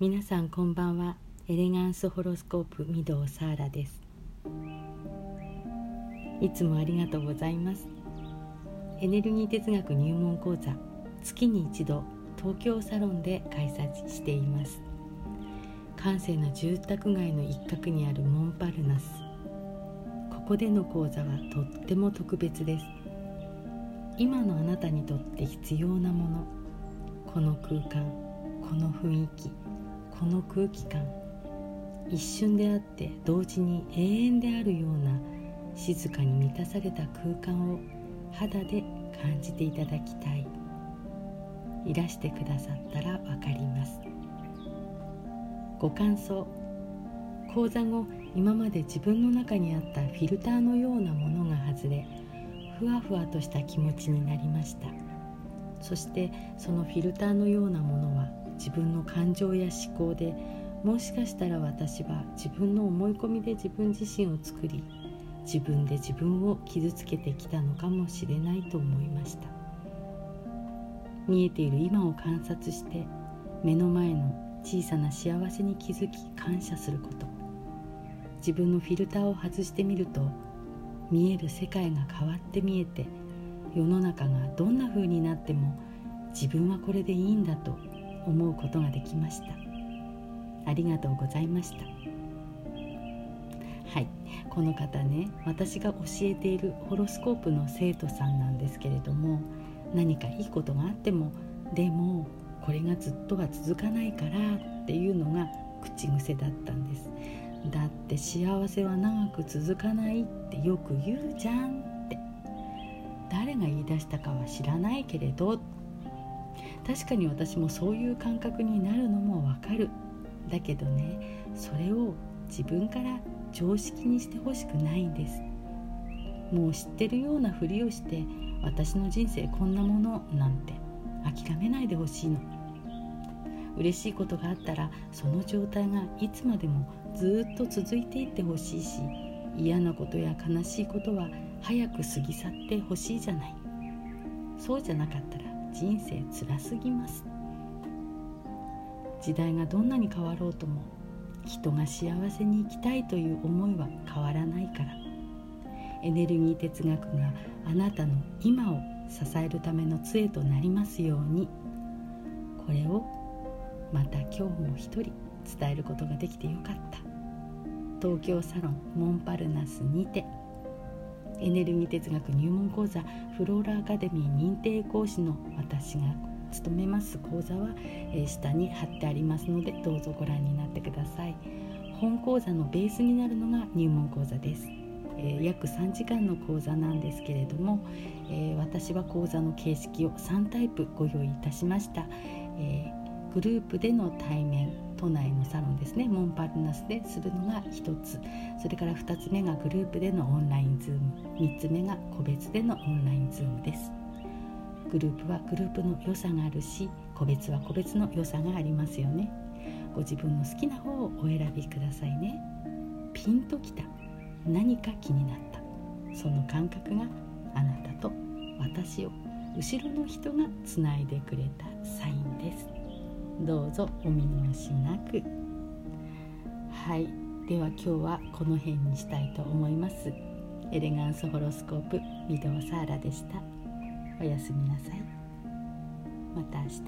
皆さんこんばんは。エレガンスホロスコープ御堂サーラです。いつもありがとうございます。エネルギー哲学入門講座月に一度東京サロンで開催しています。閑静な住宅街の一角にあるモンパルナス。ここでの講座はとっても特別です。今のあなたにとって必要なもの。この空間この雰囲気。この空気感一瞬であって同時に永遠であるような静かに満たされた空間を肌で感じていただきたい。いらしてくださったら分かります。ご感想講座後今まで自分の中にあったフィルターのようなものが外れふわふわとした気持ちになりました。そしてそのフィルターのようなものは自分の感情や思考でもしかしたら私は自分の思い込みで自分自身を作り自分で自分を傷つけてきたのかもしれないと思いました。見えている今を観察して目の前の小さな幸せに気づき感謝すること。自分のフィルターを外してみると見える世界が変わって見えて世の中がどんな風になっても自分はこれでいいんだと思うことができました。ありがとうございました。はい。この方ね私が教えているホロスコープの生徒さんなんですけれども何かいいことがあってもでもこれがずっとは続かないからっていうのが口癖だったんです。だって幸せは長く続かないってよく言うじゃんって。誰が言い出したかは知らないけれど確かに私もそういう感覚になるのもわかる。だけどねそれを自分から常識にしてほしくないんです。もう知ってるようなふりをして私の人生こんなものなんて諦めないでほしいの。嬉しいことがあったらその状態がいつまでもずっと続いていってほしいし嫌なことや悲しいことは早く過ぎ去ってほしいじゃない。そうじゃなかったら人生辛すぎます。時代がどんなに変わろうとも人が幸せに生きたいという思いは変わらないから。エネルギー哲学があなたの今を支えるための杖となりますように。これをまた今日も一人伝えることができてよかった。東京サロンモンパルナスにて。エネルギー哲学入門講座フローラアカデミー認定講師の私が務めます講座は、え下に貼ってありますのでどうぞご覧になってください。本講座のベースになるのが入門講座です、え、約3時間の講座なんですけれども、え、私は講座の形式を3タイプご用意いたしました、え、グループでの対面都内のサロンですねモンパルナスでするのが1つ。それから2つ目がグループでのオンラインズーム3つ目が個別でのオンラインズームです。グループはグループの良さがあるし個別は個別の良さがありますよね。ご自分の好きな方をお選びくださいね。ピンときた。何か気になった。その感覚があなたと私を後ろの人がつないでくれたサインです。どうぞお見逃しなく。はい。では今日はこの辺にしたいと思います。エレガンスホロスコープ御堂サーラでした。おやすみなさい。また明日。